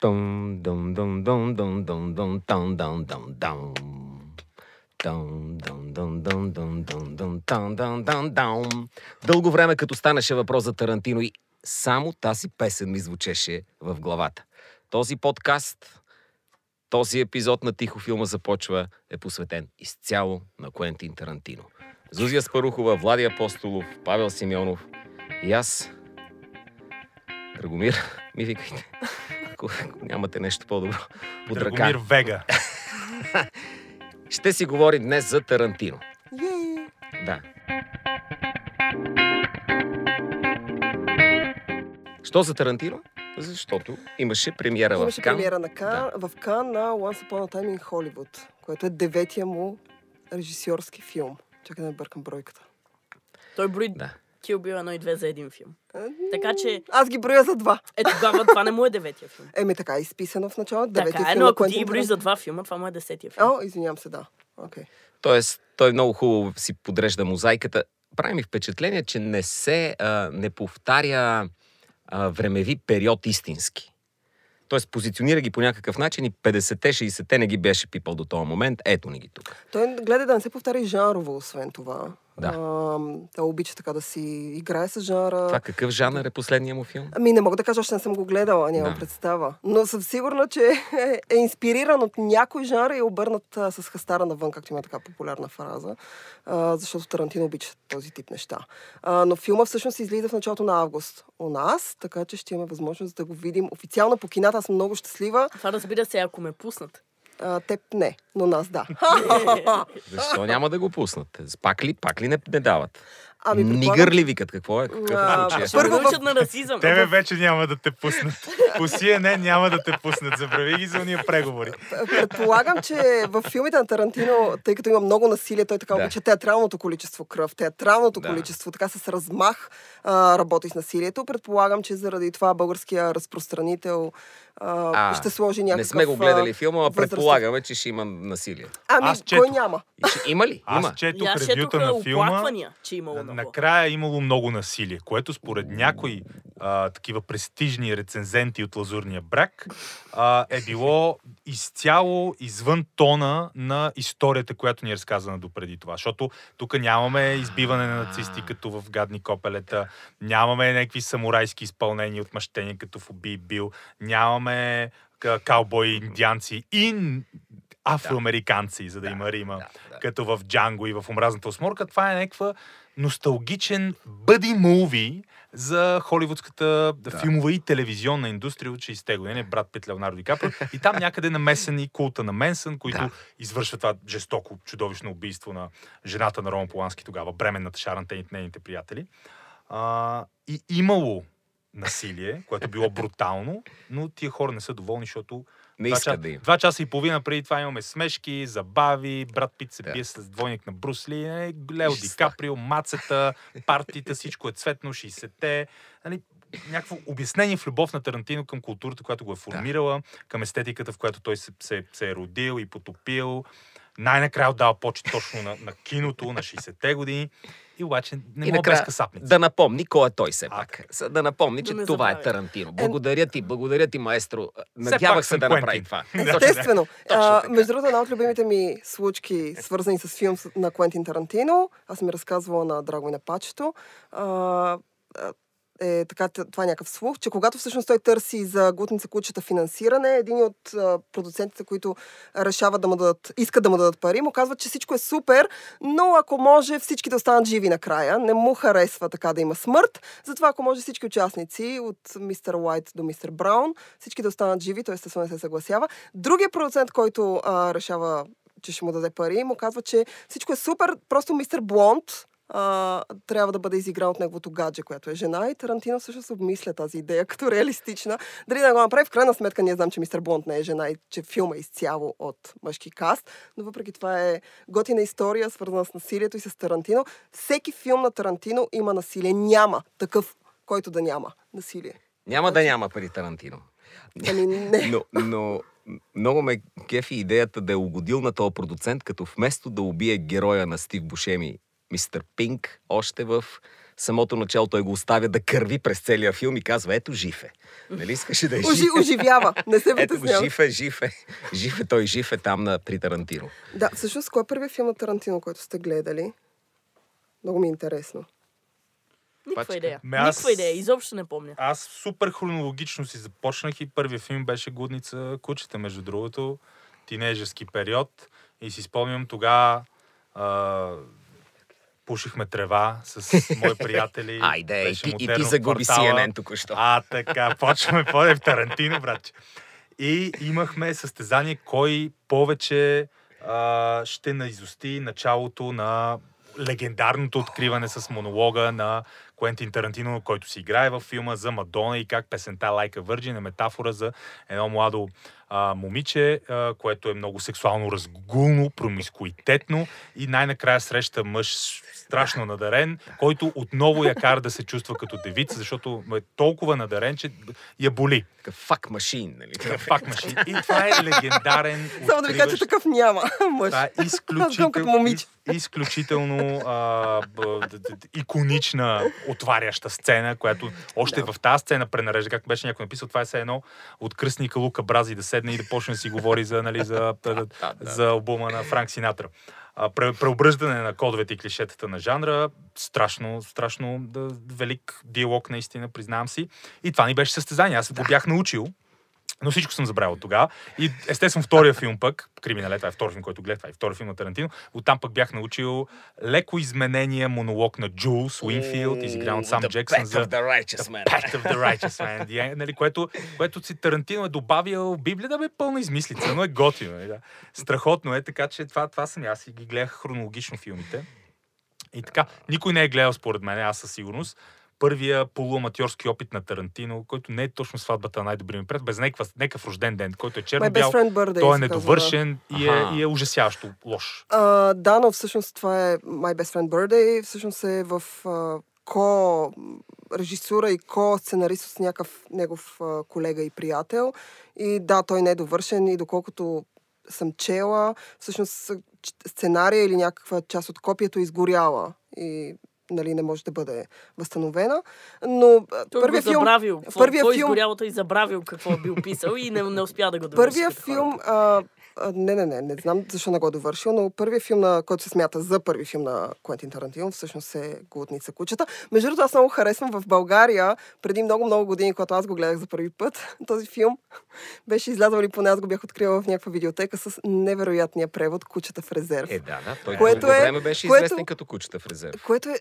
Дум, дум, дум, дум, дум, дум, дум, дум, дум, дум, дум. Дълго време, като станеше въпрос за Тарантино и само тази песен ми звучеше в главата. Този подкаст, този епизод на Тихо филма започва е посветен изцяло на Куентин Тарантино. Зузия Спарухова, Влади Апостолов, Павел Симеонов и аз, Драгомир, ми викайте, нямате нещо по-добро под ръка. Драгомир Вега. Ще си говорим днес за Тарантино. Йей! Да. Що за Тарантино? Защото имаше премиера Имаше в Кан. премиера на Кан, в Кан на Once Upon a Time in Hollywood, което е деветия му режисьорски филм. Чакай да не бъркам бройката. Той брои Да. Кил Бил едно и две за един филм. Така че, Аз ги броя за два. е тогава това не му е деветия филм. Еми така е изписано в началото. Така е, но ако ти ги броиш за два филма, това му е десетия филм. О, извинявам се, да. Окей. Тоест, той много хубаво си подрежда мозайката. Прави ми впечатление, че не се, а, не повтаря а, времеви период истински. Тоест, позиционира ги по някакъв начин и 50-те, 60-те не ги беше пипал до този момент. Ето ни ги тук. Той гледа да не се повтаря и жанрово, освен това. Да. А, той обича така да си играе с жанра. Това какъв жанр е последния му филм? Ами не мога да кажа, още не съм го гледала, нямам Да. представа. Но съм сигурна, че е, инспириран от някой жанр и е обърнат а, с хастара навън, както има така популярна фраза, а, защото Тарантино обича този тип неща. А, но филма всъщност излиза в началото на август у нас, така че ще имаме възможност да го видим официално по кината. Аз съм много щастлива. Това разбира се, ако ме пуснат. А, теб не, но нас да. Защо няма да го пуснат? Пак ли, пак ли не, не дават? Ами, предполагам- Нигър ли викат? Какво е? Какъв е А? Ще Първо научат на расизъм. Тебе вече няма да те пуснат. По CNN няма да те пуснат. Забрави ги за уния преговори. Предполагам, че в филмите на Тарантино, тъй като има много насилие, той така Да. обича театралното количество кръв, театралното Да. количество, така с размах а, работи с насилието. Предполагам, че заради това българския разпространител а, А, ще сложи някакъв... Не сме го гледали филма, а предполагаме, че ще има насилие. Ами, Аз кой четох. няма? И ще, има ли? Аз Има. четох аз ревюта на филма. че имало много. Накрая е имало много насилие, което според някои а, такива престижни рецензенти от Лазурния брак а, е било изцяло извън тона на историята, която ни е разказана допреди това. Защото тук нямаме избиване на нацисти като в гадни копелета, нямаме някакви самурайски изпълнения от мъщения като в Уби Бил, нямаме ка- каубои, индианци и афроамериканци, за да, има Рима Да, да. като в Джанго и в Омразната осморка. Това е някаква носталгичен бъди муви за холивудската да. филмова и телевизионна индустрия от 60-те години. Брат Пит Леонардо Ди Каприо. И там някъде намесен и култа на Менсън, които Да. да. извършва това жестоко, чудовищно убийство на жената на Роман Полански тогава, бременната Шаран Тейн и нейните приятели. А, и имало насилие, което било брутално, но тия хора не са доволни, защото Не ча- да има. Два часа и половина преди това имаме смешки, забави, брат Пит се Да. бие с двойник на Брусли, е, Лео Ди. Каприо, мацата, партията, всичко е цветно, 60-те. Нали, някакво обяснение в любов на Тарантино към културата, която го е формирала, към естетиката, в която той се, се, се е родил и потопил. Най-накрая отдава почет точно на, на киното, на 60-те години. И обаче не И мога накрая без касапница. да напомни кой е той все А, пак. За Да напомни, че Да това е. Тарантино. Благодаря ти, благодаря ти, маестро. пак Надявах се да направи това. Естествено. А, между другото, една от любимите ми случки, свързани с филм на Куентин Тарантино, аз ми разказвала на Драго и на Пачето, а, а, е така, това е някакъв слух, че когато всъщност той търси за Гутница кучета финансиране, един от а, продуцентите, които решават да му дадат, искат да му дадат пари, му казват, че всичко е супер, но ако може всички да останат живи накрая, не му харесва така да има смърт, затова ако може всички участници от мистер Уайт до мистер Браун, всички да останат живи, той естествено не се съгласява. Другия продуцент, който а, решава че ще му даде пари, му казва, че всичко е супер, просто мистер Блонд а, трябва да бъде изигран от неговото гадже, която е жена и Тарантино всъщност обмисля тази идея като реалистична. Дали да го направи, в крайна сметка ние знам, че мистер Блонд не е жена и че филма е изцяло от мъжки каст, но въпреки това е готина история, свързана с насилието и с Тарантино. Всеки филм на Тарантино има насилие. Няма такъв, който да няма насилие. Няма да няма пари Тарантино. Ами не. Но, но много ме кефи идеята да е угодил на този продуцент, като вместо да убие героя на Стив Бушеми, мистер Пинк, още в самото начало той го оставя да кърви през целия филм и казва, ето жив е. Нали искаше да е Ожи, жив? оживява. Не се Ето го, жив е, жив е. Жив е, той жив е там на, при Тарантино. Да, всъщност, кой е първият филм на Тарантино, който сте гледали? Много ми е интересно. Никаква Пачка. идея. Ме аз- Никаква идея. Изобщо не помня. Аз супер хронологично си започнах и първият филм беше Гудница кучета, между другото, тинейджерски период. И си спомням тогава пушихме трева с мои приятели. Айде, и ти, и ти загуби. CNN току-що. А, така, почваме по в Тарантино, братче. И имахме състезание кой повече а, ще наизусти началото на легендарното откриване с монолога на Куентин Тарантино, който си играе във филма за Мадона и как песента Like a Virgin е метафора за едно младо а, момиче, а, което е много сексуално разгулно, промискуитетно и най-накрая среща мъж страшно надарен, който отново я кара да се чувства като девица, защото е толкова надарен, че я боли. Такъв фак машин, нали? Факт машин. И това е легендарен. Само да ви кажа, че такъв няма. Мъж. това е изключително, момиче. изключително а, б, д- д- д- иконична отваряща сцена, която още Да. в тази сцена пренарежда, както беше някой написал, това е все едно от кръстника Лука Брази да седне и да почне да си говори за, нали, за, за албума на Франк Синатра. А, пре- преобръждане на кодовете и клишетата на жанра, страшно, страшно да, велик диалог наистина, признавам си. И това ни беше състезание. Аз го бях научил, но всичко съм забравил от тогава. И естествено втория филм пък, Криминалет, това е втори филм, който гледах, това е втори филм на Тарантино. Оттам пък бях научил леко изменение монолог на Джулс Уинфилд, изигран от Сам The Джексън за the Righteous Man. Path of the Righteous Man, yeah, нали, което, което си Тарантино е добавил Библия да бе пълна измислица, но е готино. Нали, да. Страхотно е, така че това, това съм аз и ги гледах хронологично филмите. И така, никой не е гледал според мен, аз със сигурност. Първия полуаматьорски опит на Тарантино, който не е точно сватбата на най-добрия ми пред, без някакъв, някакъв рожден ден, който е черно-бял. Той е казва, недовършен и, Аха. е, и е ужасяващо лош. А, да, но всъщност това е My Best Friend Birthday. Всъщност е в а, ко режисура и ко-сценарист с някакъв негов а, колега и приятел. И да, той не е довършен и доколкото съм чела, всъщност сценария или някаква част от копието е изгоряла и нали, не може да бъде възстановена. Но а, Той първия го филм... забравил. Какво, първия какво филм- изгоряло, той забравил какво е бил писал и не, не успя да го довърши. Първия като филм, а, а, не, не, не, не знам защо не го е довършил, но първият филм, на, който се смята за първи филм на Куентин Тарантино, всъщност е Глутница кучета. Между другото, аз много харесвам в България, преди много-много години, когато аз го гледах за първи път, този филм беше излязъл или поне аз го бях открила в някаква видеотека с невероятния превод Кучета в резерв. Е, да, да. Той Което е- време беше което- известен като кучета в резерв. Което е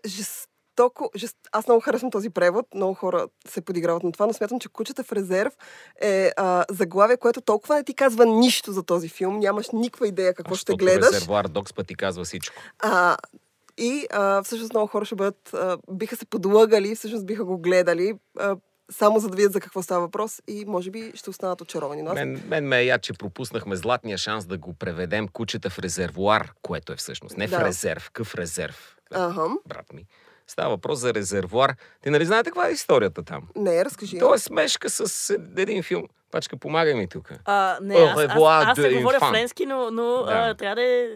жестоко. Жест... Аз много харесвам този превод. Много хора се подиграват на това, но смятам, че Кучета в резерв е а, заглавие, което толкова не ти казва нищо за този филм. Нямаш никаква идея какво ще Защото гледаш. Резервуар Докс пъти казва всичко. А, и а, всъщност много хора ще бъдат, а, биха се подлъгали, всъщност биха го гледали, а, само за да видят за какво става въпрос и може би ще останат очаровани. Но аз Мен, мен ме е яд, че пропуснахме златния шанс да го преведем кучета в резервуар, което е всъщност. Не в Да. резерв, къв резерв. Ага. Брат ми. Става въпрос за резервуар. Ти нали знаете каква е историята там? Не, разкажи. То е смешка с един филм. Пачка, помагай ми тук. А, не, аз, аз, revoir аз, de не говоря френски, но, но Да. а, трябва да е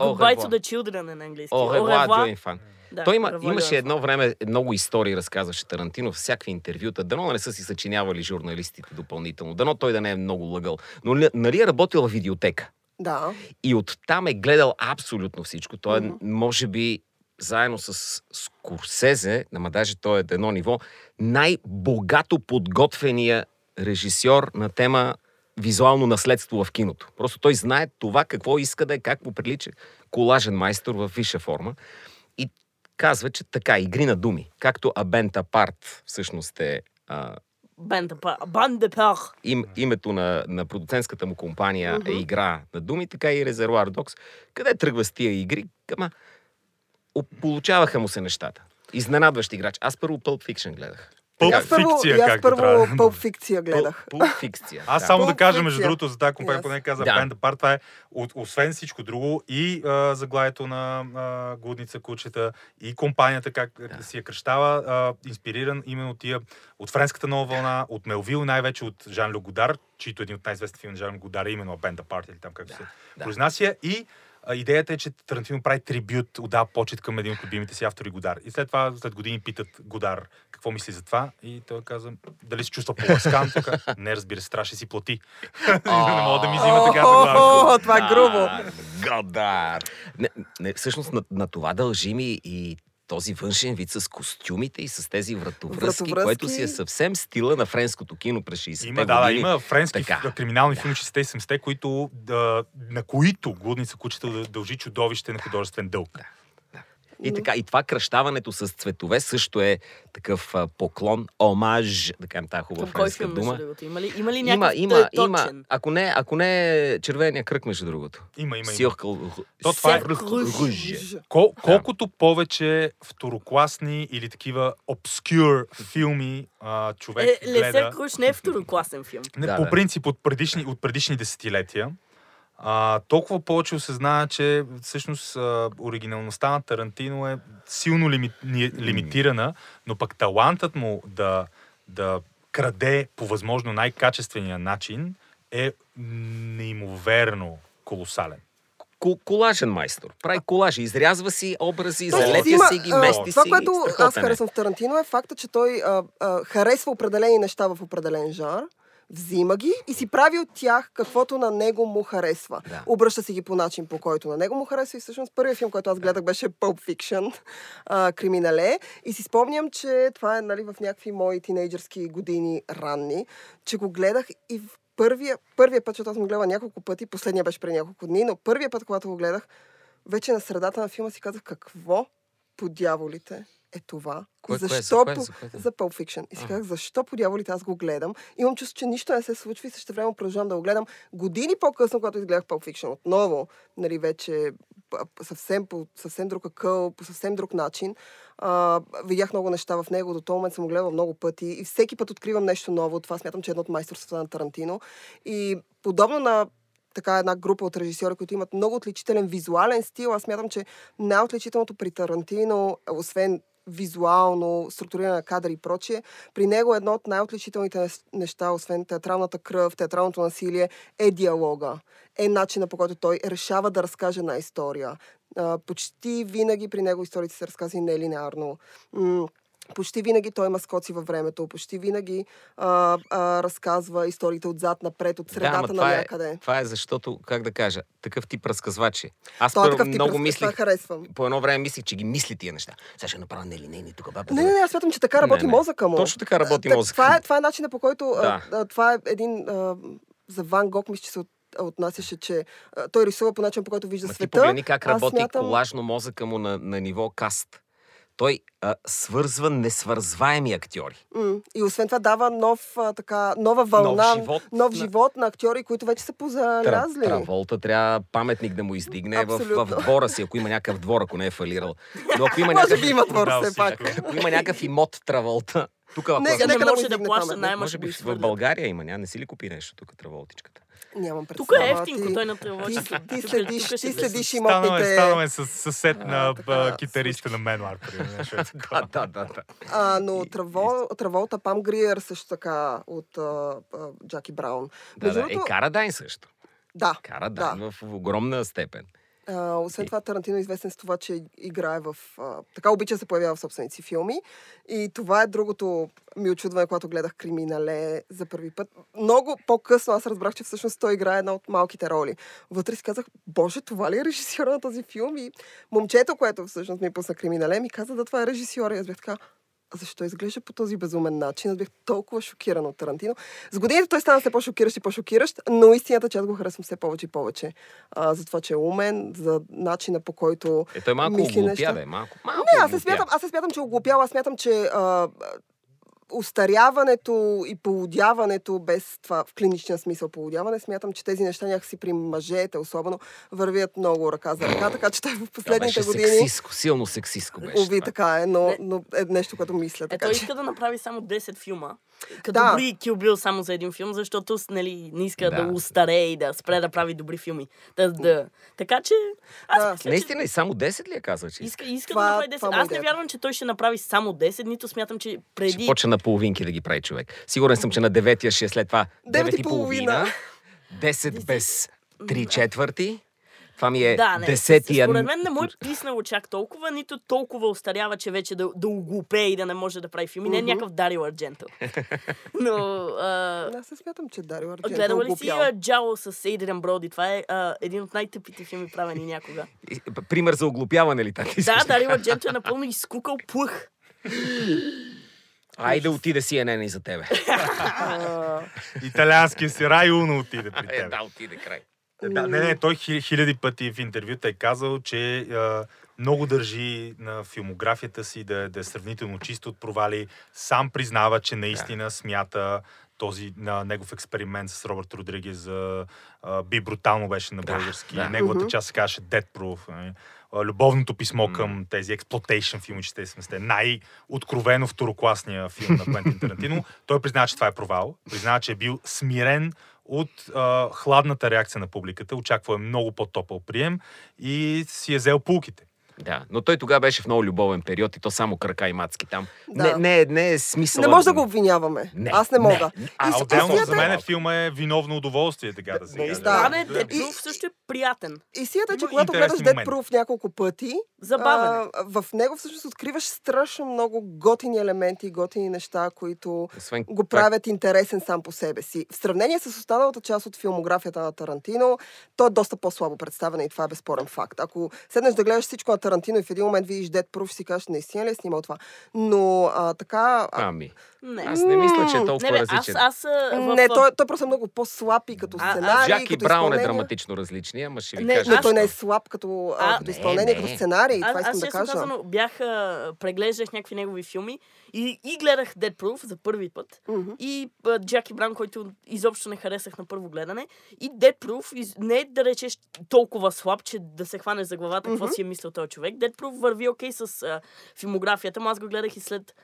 Au Goodbye to the children е на английски. Au revoir. Инфан. Да, Той има, имаше едно време много истории, разказваше Тарантино, всякакви интервюта. Дано не са си съчинявали журналистите допълнително. Дано той да не е много лъгал. Но ли- нали е работил в видеотека? Да. И оттам е гледал абсолютно всичко. Той е, може би, заедно с Скорсезе, ама даже той е едно ниво, най-богато подготвения режисьор на тема визуално наследство в киното. Просто той знае това какво иска да е, как му прилича колажен майстор в висша форма. И казва, че така, игри на думи, както Абента Парт всъщност е а, Бан де па- Бан де пар. им, името на, на продуцентската му компания Мгм. е игра на думи, така и Резервуар Докс. Къде тръгва с тия игри? Ама, о- получаваха му се нещата. Изненадващ играч. Аз първо Pulp Fiction гледах. Пълп аз първо, фикция, аз първо трябва. пълп фикция гледах. Pulp Fiction. Аз да. само да кажа, между фикция. другото, за тази компания, Yes. поне каза Да. Band Apart, това е, от, освен всичко друго, и а, заглавието на а, Гудница кучета, и компанията, как Да. си я кръщава, а, инспириран именно тия от френската нова вълна, от Мелвил, най-вече от Жан Ле Годар, чийто един от най-известните филми на Жан Ле Годар е именно Band Apart, или там както се да. произнася, и идеята е, че Тарантино прави трибют, отдава почет към един от любимите си автори Годар. И след това, след години питат Годар какво мисли за това и той каза, дали се чувства по-ласкан, така, не разбира се, трябваше си плати. не мога да ми взима така това е грубо. Годар! Не, не, всъщност на, това дължим и този външен вид с костюмите и с тези вратовръзки, Вратовръзки. което си е съвсем стила на френското кино през 60-те Има, да, да, години. има френски Така, криминални да. филми 60-те и 70-те, които, да, на които Глудница кучета да дължи чудовище на художествен дълг. И така, и това кръщаването с цветове също е такъв а, поклон, омаж, да кажем тази хубава френска дума. Има ли, има ли Има, някакъв има, има. точен? Ако не, ако не е червения кръг, между другото. Има, има, има. То това е-. Кол, колкото повече второкласни или такива obscure филми а, човек Е, гледа... Лесер Круш не е второкласен филм. Не, Да, по принцип от предишни, от предишни десетилетия, а, толкова повече осъзнава, че всъщност а, оригиналността на Тарантино е силно лими, ни, лимитирана, но пък талантът му да, да краде по възможно най-качествения начин е неимоверно колосален. Ко- колажен майстор. Прави колажи. Изрязва си образи, Той залепя си ги, мести Това, си. което аз харесвам в Тарантино е факта, че той а, а, харесва определени неща в определен жар, взима ги и си прави от тях каквото на него му харесва. Да. Обръща си ги по начин, по който на него му харесва. И всъщност първият филм, който аз гледах, беше Pulp Fiction, а, Криминале. И си спомням, че това е нали, в някакви мои тинейджърски години ранни, че го гледах и в първия, първия път, защото аз му гледах няколко пъти, последния беше преди няколко дни, но първия път, когато го гледах, вече на средата на филма си казах какво по дяволите е това. Кое- И кое? За защо кое? по- За кое? за Pulp Fiction. И си казах, защо по дяволите аз го гледам? Имам чувство, че нищо не се случва и също време продължавам да го гледам. Години по-късно, когато изгледах Pulp Fiction отново, нали, вече съвсем по съвсем друг акъл, по съвсем друг начин. А, видях много неща в него, до този момент съм го гледала много пъти и всеки път откривам нещо ново. Това смятам, че е едно от майсторствата на Тарантино. И подобно на така една група от режисьори, които имат много отличителен визуален стил. Аз смятам, че най-отличителното при Тарантино, освен визуално, структуриране на кадър и прочие, при него едно от най-отличителните неща, освен театралната кръв, театралното насилие, е диалога. Е начина по който той решава да разкаже една история. Почти винаги при него историите се разказани нелинеарно. Почти винаги той има скоци във времето, почти винаги а, а, разказва историите отзад напред, от Да, средата ама на е, някъде. това е защото, как да кажа, такъв тип разказвачи. Аз Той е първо тип много мислих, харесвам. по едно време мислих, че ги мисли тия неща. Сега ще направя нелинейни тук. Баба, Не, не, не, аз смятам, че така работи Не, не. мозъка му. Точно така работи Так, мозъка. Това е, това е начинът по който... Да. А, това е един... А, за Ван Гог мисля, че се от, отнасяше, че а, той рисува по начин, по който вижда Ма ти света. погледни как работи смятам- колажно мозъка му на, на ниво каст. Той а, свързва несвързваеми актьори. М, И освен това дава нов, а, така, нова вълна, Нов живот нов на- живот на актьори, които вече са Тра, позалязли. Траволта трябва паметник да му издигне в, в Абсолютно. двора си, ако има някакъв двор, ако не е фалирал. Но ако има Може някакъв, би има двор все пак. ако има някакъв имот Траволта, тук ако нека не да може да плаща найма, може би в. България има, ня? Не си ли купи нещо тук Траволтичката? Нямам Тук е представа. ефтинко, Ти- той на Ти, трилогия. ти следиш, ти следиш Станаме, имотните... станаме с съсед на а, китариста на Менуар, е. Да, да, да. А, но Травол, Траволта, Пам Гриер също така от а, а, Джаки Браун. Да, да. Е, Карадайн също. Да, Карадайн в огромна степен. А, освен това, Тарантино е известен с това, че играе в... А, така обича се появява в собствените си филми. И това е другото ми очудване, когато гледах Криминале за първи път. Много по-късно аз разбрах, че всъщност той играе една от малките роли. Вътре си казах, боже, това ли е режисьора на този филм? И момчето, което всъщност ми пусна Криминале, ми каза да това е режисьор. И аз бях така, «А защо изглежда по този безумен начин? Аз бях толкова шокирана от Тарантино. С годините той стана все по-шокиращ и по-шокиращ, но истината, че аз го харесвам все повече и повече. А, за това, че е умен, за начина по който Е, той малко мисли оглупя, неща. да е. Малко, малко Не, аз оглупя. смятам, аз не смятам, че оглупява. Аз смятам, че а, устаряването и полудяването, без това в клиничния смисъл полудяване, смятам, че тези неща някакси при мъжете особено вървят много ръка за ръка, така че той в последните беше години... сексиско, силно сексиско беше. Ови, така е, но, но е нещо, което мисля. Е, Така, той че... иска да направи само 10 филма. Като Да. дори Kill Bill само за един филм, защото нали, не иска да, Да. устарее и да спре да прави добри филми. Да, да. Така че, аз Да. мисля, че Наистина и само 10 ли я казва, че иска? иска, Това- да направи 10. това му е Аз не вярвам, че той ще направи само 10, нито смятам, че Ще преди... почне на половинки да ги прави човек. Сигурен съм, че на деветия ще е след това Девет 9 и половина. 10 без 3 четвърти, Това ми е Да, не. десетия... Според мен не му е писнало чак толкова, нито толкова остарява, че вече да, да оглупее и да не може да прави филми. Не е някакъв Дарио Ардженто. Но... А... Аз се смятам, че Дарио Ардженто е Гледала ли си Джало с Ейдриан Броди? Това е а, един от най-тъпите филми, правени някога. И- Пример за оглупяване ли така? да, Дарио Ардженто е напълно изкукал плъх. Айде отиде CNN и за тебе. Италианския си рай Уно отиде при Е, теб. да, отиде край. Да, не, не, той хи- хиляди пъти в интервюта е казал, че а, много държи на филмографията си да, е- да е сравнително чисто от провали. Сам признава, че наистина смята този на негов експеримент с Робърт Родригес за а, Би брутално беше на Да, български. да. Неговата Мгм. част се казваше Dead Proof. Любовното писмо М. към тези експлотейшн филми, че те сме най-откровено второкласния филм на Квентин Тарантино. Той признава, че това е провал. Признава, че е бил смирен от а, хладната реакция на публиката. Очаква е много по-топъл прием и си е взел пулките. Да, но той тогава беше в много любовен период и то само крака и мацки там. Да. Не, не, е- не е смисъл. не може да го обвиняваме. Не, Аз не мога. не. И А отделно истината за е- мен филма е виновно удоволствие, така да се каже. Да. не е Да. И- Proof, също е приятен. Истината е, че когато гледаш моменти. Proof няколко пъти, Забавен. а, в него всъщност откриваш страшно много готини елементи, готини неща, които Освен го правят интересен сам по себе си. В сравнение с останалата част от филмографията на Тарантино, то е доста по-слабо представена и това е безспорен факт. Ако седнеш да гледаш всичко на Тарантино и в един момент видиш Dead Proof, си кажеш, наистина ли е снимал това? Но а, така... А, Ами, Не. аз не мисля, че е толкова Не, бе, аз, различен. аз а, в, не, той, той просто е много по-слаб и като А- а сценарий, Джаки като Браун е драматично различен, ама ще ви Не, кажа. Но аз- той не е слаб като, а, А, като не, изпълнение, не. като сценарий. Това аз, искам аз да кажа. казано бях, а, преглеждах някакви негови филми и, и гледах Dead Proof за първи път. Мгм. И а, Джаки Браун, който изобщо не харесах на първо гледане. И Dead Proof из, не е да речеш толкова слаб, че да се хване за главата какво Мгм. си е мислил този човек. Dead Proof върви окей с а, филмографията му. Аз го гледах и след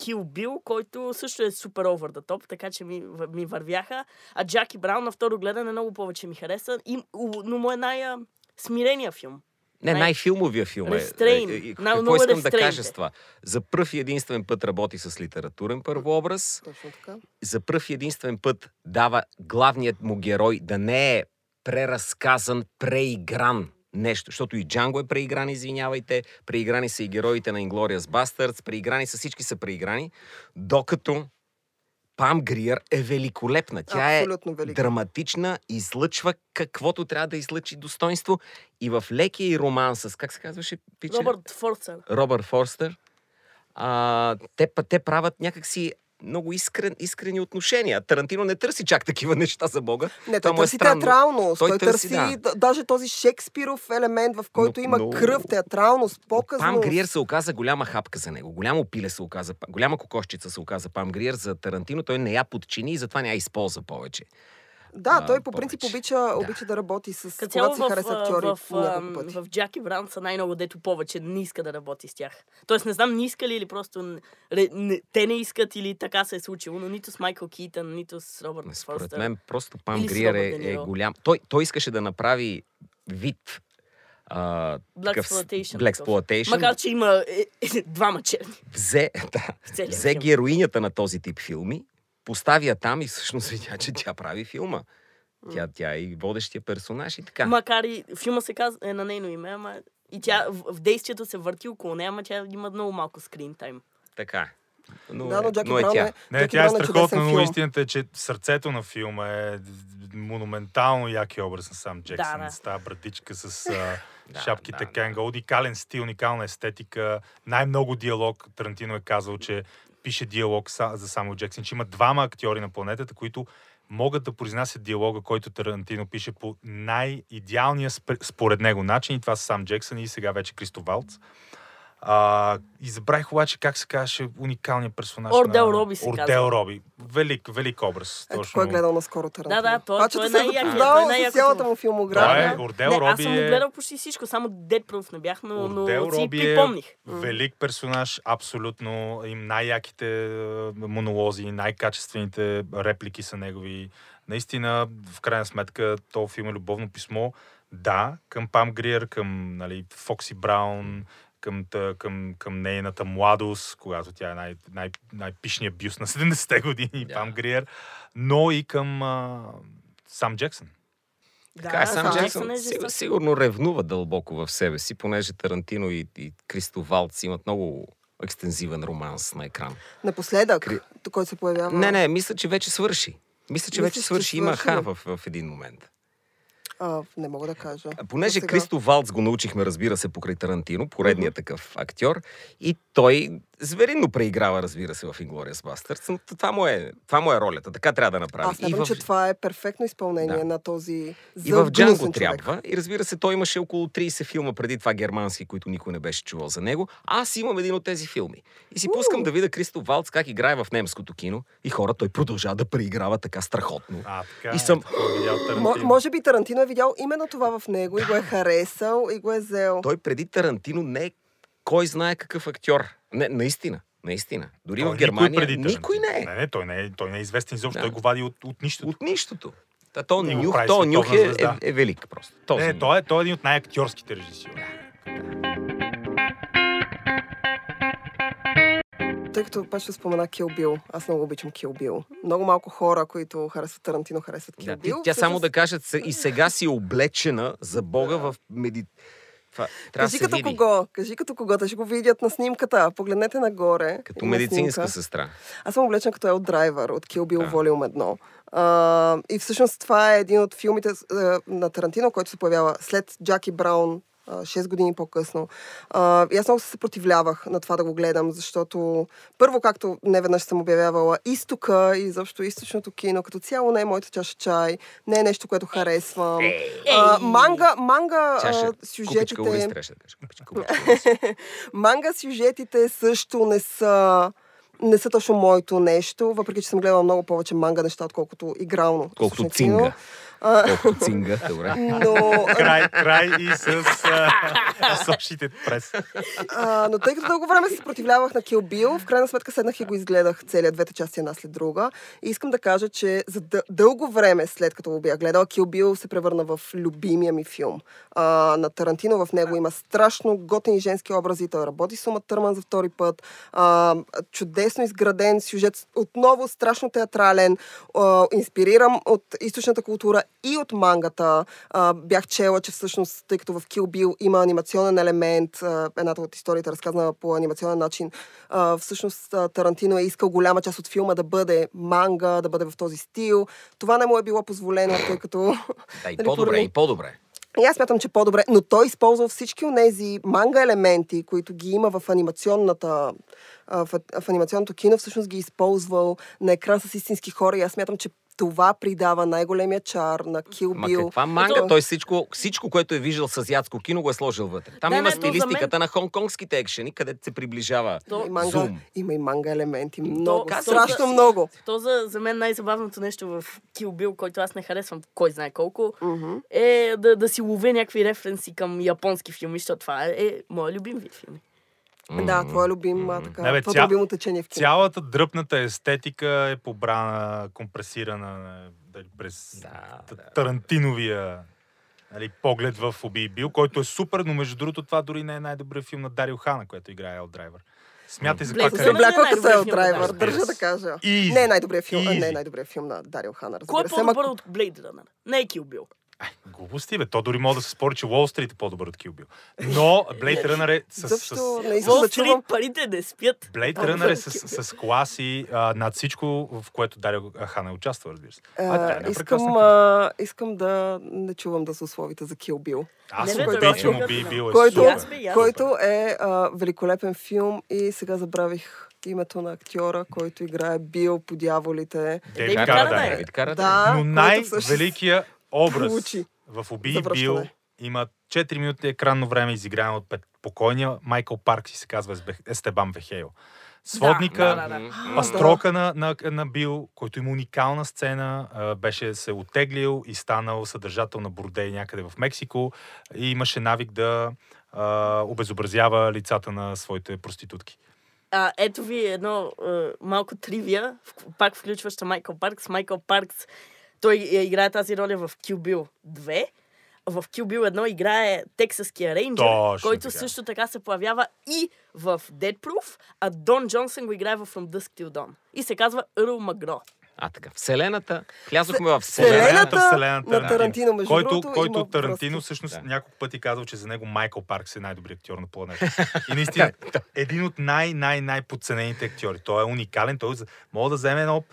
Kill Bill, който също е супер over the top, така че ми, ми вървяха. А Джаки Браун на второ гледане много повече ми хареса, и, у- но му е най-смирения филм. Не, най- най-филмовия филм е. Restrain. Е, Какво искам да кажа с това? За пръв и единствен път работи с литературен първообраз. Точно така. За пръв и единствен път дава главният му герой да не е преразказан, преигран нещо. Защото и Джанго е преигран, извинявайте. Преиграни са и героите на Inglourious Basterds. Преиграни са, всички са преиграни. Докато Пам Гриер е великолепна. Тя е Абсолютно велика. драматична, излъчва каквото трябва да излъчи достоинство. И в лекия и роман с, как се казваше, пиче? Робърт Форсър. Робърт Форстър, а, те, те правят някакси много искрен, искрени отношения. Тарантино не търси чак такива неща за Бога. Не, той е търси странно. театралност. Той Той, търси, търси, да. даже този Шекспиров елемент, в който Но- има но- кръв, театралност, Пам показност. Гриер се оказа голяма хапка за него. Голямо пиле се оказа, голяма кокошчица се оказа Пам Гриер за Тарантино. Той не я подчини и затова не я използва повече. Да, а, той по принцип обича, обича да работи с... Като Когато си в, хареса актьори в, пъти. в Джаки Браун са най-много дето повече не иска да работи с тях. Тоест не знам не иска ли или просто ре, не, те не искат или така се е случило, но нито с Майкъл Китън, нито с Робърт Според Форстър. мен просто Пам Или Гриер е, е голям. Той, той искаше да направи вид Blaxploitation Black. Exploitation. Макар, че има е, е, двама черни взе, да, в взе героинята на този тип филми, поставя там и всъщност видя, че тя прави филма. Тя, тя е и водещия персонаж и така. Макар и филма се казва е на нейно име, ама и тя в, в действието се върти около нея, ама тя има много малко скрин тайм. Така е. Но, Да, е, но Джаки но е Браун тя. е, Не, Джаки тя е страхотна, но истината е, че сърцето на филма е монументално яки образ на сам Джексън. Да, да. С тази братичка с Да, шапките да, да. Кенга. Уникален стил, уникална естетика, най-много диалог. Тарантино е казал, че пише диалог за само Джексън, че има двама актьори на планетата, които могат да произнасят диалога, който Тарантино пише по най-идеалния според него начин. И това са сам Джексън и сега вече Кристо Валц. А, и забравих обаче как се казваше уникалният персонаж. Ордел на... Роби се Ордел казва. Роби. Велик, велик образ. Ето точно. кой е гледал наскоро Тарантино. Да, да, той- той е най-якият, той е цялата му Да, филмография. е, Ордел не, аз Роби съм го е... гледал почти всичко, само Dead Proof не бях, но, но Ордел си Роби е припомних. велик персонаж, абсолютно. Им най-яките е, монолози, най-качествените реплики са негови. Наистина, в крайна сметка, то филм е любовно писмо. Да, към Пам Гриер, към нали, Фокси Браун, към, към, към нейната младост, когато тя е най- най- най-пишният бюст на 70-те години, Да. Пам Гриер, но и към а, сам Джексън. Така е, сам Сам Джексън е сигур, сигурно ревнува дълбоко в себе си, понеже Тарантино и, и Кристо Валц имат много екстензивен романс на екран. Напоследък, Кри- който се появява. Не, не, мисля, че вече свърши. Мисля, че Мислиш, вече че свърши. Има ха в, в един момент. А, не мога да кажа. А Понеже Сега. Кристо Валц го научихме, разбира се, покрай Тарантино, поредният такъв актьор, и той зверинно преиграва, разбира се, в Inglourious Basterds, но това му, е, това му е ролята. Така трябва да направи. Аз смятам, в... че това е перфектно изпълнение Да. на този И в Джанго трябва. И разбира се, той имаше около 30 филма преди това германски, които никой не беше чувал за него. Аз имам един от тези филми. И си пускам да видя Кристо Валц как играе в немското кино. И хора, той продължава да преиграва така страхотно. А, така И е, съм- Тарантино. може би Тарантино е видял именно това в него и го е харесал и го е взел. Той преди Тарантино не е кой знае какъв актьор. Не, наистина. Наистина. Дори Той в никой Германия преди никой не е. Не, не, той не е, той не е известен изобщо. Да. Той го вади от, от нищото. От нищото. Та, то го нюх, то нюх е, е, е велик просто. Този Не, той е, той е един от най-актьорските режисьори. Тъй като пак ще спомена Кил Бил. Аз много обичам Кил Бил. Много малко хора, които харесват Тарантино, харесват Кил Да, ти, Бил. тя само да кажа, се- и сега си облечена за Бога в меди... Това, трябва Кажи като види. кого, кажи като кого, те ще го видят на снимката. Погледнете нагоре. Като медицинска снимка. сестра. Аз съм облечен като Ел Драйвер от Kill Bill Да. Volume 1. А, и всъщност това е един от филмите а, на Тарантино, който се появява след Джаки Браун, 6 години по-късно. А, и аз много се съпротивлявах на това да го гледам, защото първо, както не веднъж съм обявявала, изтока и изобщо източното кино, като цяло не е моята чаша чай, не е нещо, което харесвам. А, манга, манга Чаша, сюжетите... Купичка. Манга сюжетите също не са не са точно моето нещо, въпреки че съм гледала много повече манга неща, отколкото игрално. Колкото цинга. Цинга, добре. но, Край, край и с сошите прес. а, но тъй като дълго време се съпротивлявах на Kill Bill, в крайна сметка седнах и го изгледах целият двете части една след друга. И искам да кажа, че за дъ- дълго време след като го бях гледала, Kill Bill се превърна в любимия ми филм. А, на Тарантино в него има страшно готини женски образи. Той работи с Ума Търман за втори път. А, чудесно изграден сюжет, отново страшно театрален, а, инспирирам от източната култура и от мангата. А, бях чела, че всъщност, тъй като в Kill Bill има анимационен елемент, а, едната от историите е разказана по анимационен начин, а, всъщност а, Тарантино е искал голяма част от филма да бъде манга, да бъде в този стил. Това не му е било позволено, тъй като... Да, и нали, по-добре, и по-добре. и аз смятам, че по-добре, но той използва всички от тези манга елементи, които ги има в анимационната в, в анимационното кино, всъщност ги е използвал на екран с истински хора и аз смятам, че това придава най-големия чар на Kill Ма Bill. каква манга? Ето- Той всичко, всичко, което е виждал с азиатско кино, го е сложил вътре. Там Да, има не, стилистиката мен- на хонконгските екшени, където се приближава То, Има и манга, Зум. има и манга елементи. Много, как- страшно то- много. то за, за мен най-забавното нещо в Kill Bill, който аз не харесвам, кой знае колко, Мгм. е да, да си ловя някакви референси към японски филми, защото това е, е моят любим вид филми. Да, твой любим, а, така, Не, бе, твоето ця- любимо течение в кино. Цялата дръпната естетика е побрана, компресирана е, дали, през Да, т- да. Тарантиновия нали, поглед в Уби Бил, който е супер, но между другото това дори не е най-добрият филм на Дарио Хана, който играе Ел Драйвер. Смятай за Блейд това къде... е бляко като Ел Драйвер, държа да кажа. Easy. Не е най-добрият филм, а, не е най-добрият филм на Дарио Хана, Кой е разбира се. ама- по-добър от Blade Runner? Не е Kill Глупости, бе. То дори може да се спори, че Уолл Стрит е по-добър от Kill Bill. Но Blade Runner е с... Изобщо с... не искам Wall да чувам Street парите не спят. Blade Runner е с, с класи а, над всичко, в което Дарио Хана е участвал, разбира се. А, А, е една искам, а, искам да не чувам да са условите за Kill Bill. Аз Не, бе, той обичам е Уби Бил. Е който, е а, великолепен филм и сега забравих името на актьора, който играе Бил по дяволите. Дейвид Карадайн. Да, Но най-великият образ получи в Уби завръщане. Бил има 4 минути екранно време, изиграно от пет- покойния Майкъл Паркс и се казва Естебан Вехейл. Сводника, Да, да, да. Пастрока на, на, на Бил, който има уникална сцена, беше се отеглил и станал съдържател на бордей някъде в Мексико и имаше навик да а, обезобразява лицата на своите проститутки. А, ето ви едно а, малко тривия, пак включваща Майкъл Паркс. Майкъл Паркс, той е, играе тази роля в Kill Bill 2. В Kill Bill 1 играе Тексаския рейнджер, Точно който така. също така се появява и в Dead Proof, а Дон Джонсън го играе в From Dusk Till Dawn. И се казва Ерл Магро. А така, Вселената, влязохме в Вселената Вселената. Вселената на Тарантино, между който, другото, който има Тарантино връзки. всъщност Да. няколко пъти казал, че за него Майкъл Паркс е най-добрият актьор на планета. И наистина, един от най-най-най-подценените актьори. Той е уникален. Той мога да вземе едно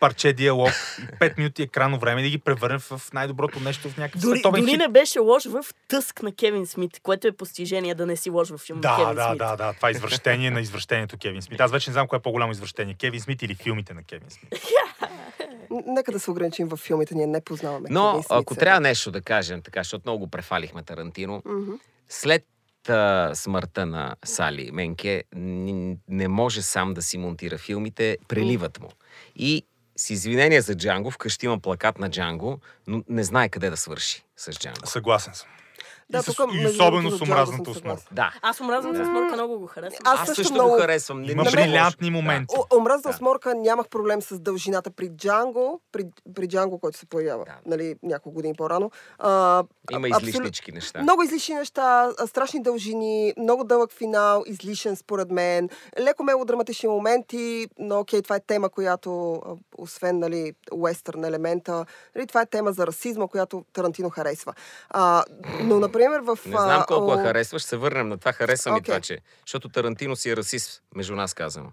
парче диалог и 5 минути екранно време да ги превърне в най-доброто нещо в някакъв Дори, световен дори хит. не беше лош в Тъск на Кевин Смит, което е постижение да не си лош в филм на Да, Кевин да, Смит. да, да. Това е извращение на извращението Кевин Смит. Аз вече не знам кое е по-голямо извращение. Кевин Смит или филмите на Кевин Смит. Нека да се ограничим в филмите, ние не познаваме. Но Кевин Смит ако сега. трябва нещо да кажем, така, защото много го префалихме Тарантино, Мгм. след а, смъртта на Сали Менке не може сам да си монтира филмите, преливат му. И с извинение за Джанго, вкъщи има плакат на Джанго, но не знае къде да свърши с Джанго. Съгласен съм. Да, и, с, тук, и особено с омразната съгласна. Да. Аз омразната смърка много го харесвам. Аз Аз също също много- го харесвам. Има брилянтни моменти. Да. осморка нямах проблем с дължината при Джанго, при, при Джанго, който се появява Да. нали, няколко години по-рано. А, Има абсолют- излишнички неща. Много излишни неща, страшни дължини, много дълъг финал, излишен според мен. Леко мелодраматични моменти, но окей, това е тема, която, освен нали, уестърн елемента, нали, това е тема за расизма, която Тарантино харесва. А, но, например, в... Не знам колко я о, харесваш, се върнем на това. Харесва ми Окей. това, че... Защото Тарантино си е расист, между нас казано.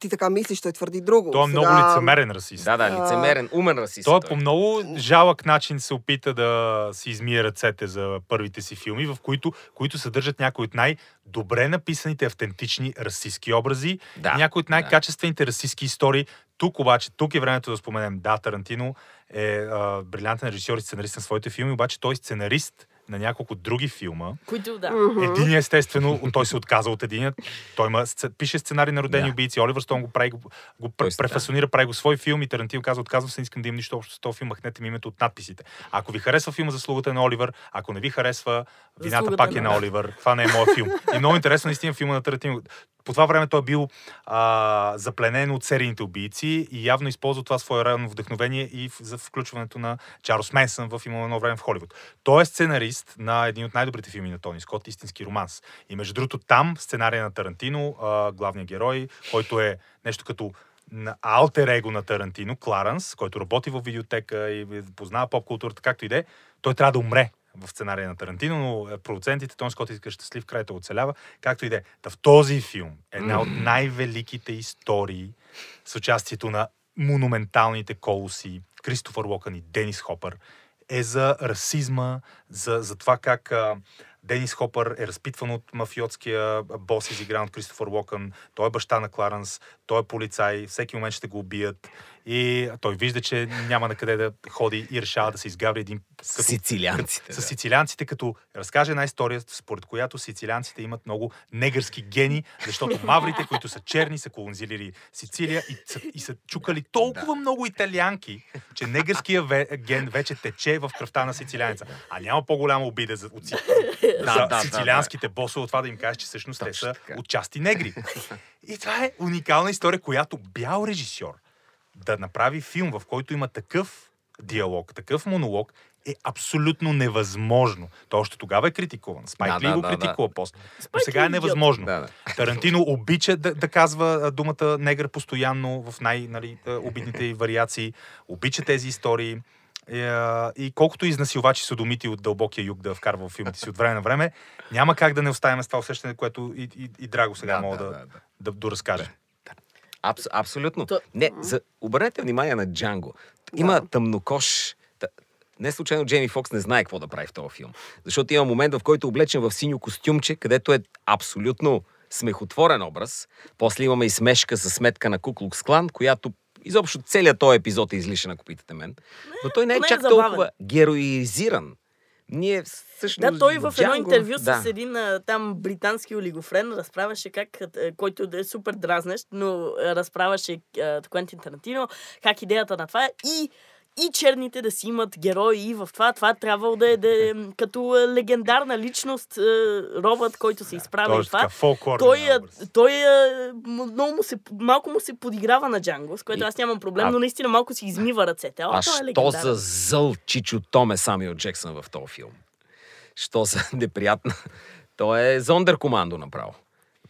Ти така мислиш, той твърди друго. Той е много Сега, лицемерен расист. Да, да, лицемерен, умен расист. Той е е по много жалък начин се опита да си измие ръцете за първите си филми, в които, които съдържат някои от най-добре написаните автентични расистски образи, Да, и някои от най-качествените расистски истории. Тук обаче, тук е времето да споменем, да, Тарантино е а, брилянтен режисьор и сценарист на своите филми, обаче той е сценарист на няколко други филма. Които, да. Един естествено, той се отказа от единия. Той има, пише сценарий на родени Да. убийци. Оливър Стоун го прави, го, го се- префасонира, прави го свой филм и Тарантино казва, отказвам се, не искам да имам нищо общо с този филм, махнете ми името от надписите. Ако ви харесва филма Заслугата на Оливър, ако не ви харесва, вината Заслугата пак е на- на Оливър. Това не е моят филм. И много интересно наистина филма на Тарантино. По това време той е бил а, запленен от серийните убийци и явно използва това свое рано вдъхновение и за включването на Чарлз Менсън в имало едно време в Холивуд. Той е сценарист на един от най-добрите филми на Тони Скот, Истински романс. И между другото там сценария на Тарантино, а, главният герой, който е нещо като на алтер его на Тарантино, Кларанс, който работи в видеотека и познава поп културата, както и да е, той трябва да умре в сценария на Тарантино, но е, продуцентите Тон Скот иска щастлив край, той оцелява, както и да е. Та в този филм една от най-великите истории с участието на монументалните колоси Кристофър Локън и Денис Хопър е за расизма, за, за това как а, Денис Хопър е разпитван от мафиотския бос, изигран от Кристофър Локън. Той е баща на Кларанс, той е полицай, всеки момент ще го убият. И той вижда, че няма на къде да ходи и решава да се изгаври един като Сицилианците. с да. сицилианците, като разкаже една история, според която сицилианците имат много негърски гени, защото маврите, които са черни, са колонизирали Сицилия и са, и са чукали толкова много италианки, че негърския ве, ген вече тече в кръвта на сицилианеца. А няма по-голяма обида за, от, Да, за да, да, сицилианските босове от това да им кажеш, че всъщност те са така. отчасти негри. И това е уникална история, която бял режисьор да направи филм, в който има такъв диалог, такъв монолог, е абсолютно невъзможно. Той още тогава е критикуван. Спайк Да, Ли да, го да, да. критикува после. Но Спайк сега е е невъзможно. Да, да. Тарантино обича да, да казва думата негър постоянно в най-обидните й вариации. Обича тези истории. И, колкото изнасилвачи содомити от дълбокия юг да вкарва в филмите си от време на време, няма как да не оставим с това усещане, което и, и, и Драго сега Да, мога да, да, да, да, да. да, доразкаже. Абс, абсолютно. То- Не, за, обърнете внимание на Джанго. Има Да. тъмнокош. Не случайно Джейми Фокс не знае какво да прави в този филм. Защото има момент, в който е облечен в синьо костюмче, където е абсолютно смехотворен образ. После имаме и смешка за сметка на Куклукс Клан, която изобщо целият този епизод е излишен, ако питате мен. Но той не е е чак забавен. толкова героизиран. Ние всъщност... Да, той в едно интервю да. с един там британски олигофрен разправяше как, който да е супер дразнещ, но разправяше Квентин Тарантино, как идеята на това е и и черните да си имат герои и в това. Това трябвало да е, да е като а, легендарна личност а, робът, който се изправя и Точно това. така, Той, е, той е, м- много му се, малко му се подиграва на Джанго, с което И- аз нямам проблем, а- но наистина малко си измива ръцете. О, А той е що за зъл Чичо Том е Самюел Джексън в този филм? Що за неприятна... Той е зондер командо направо.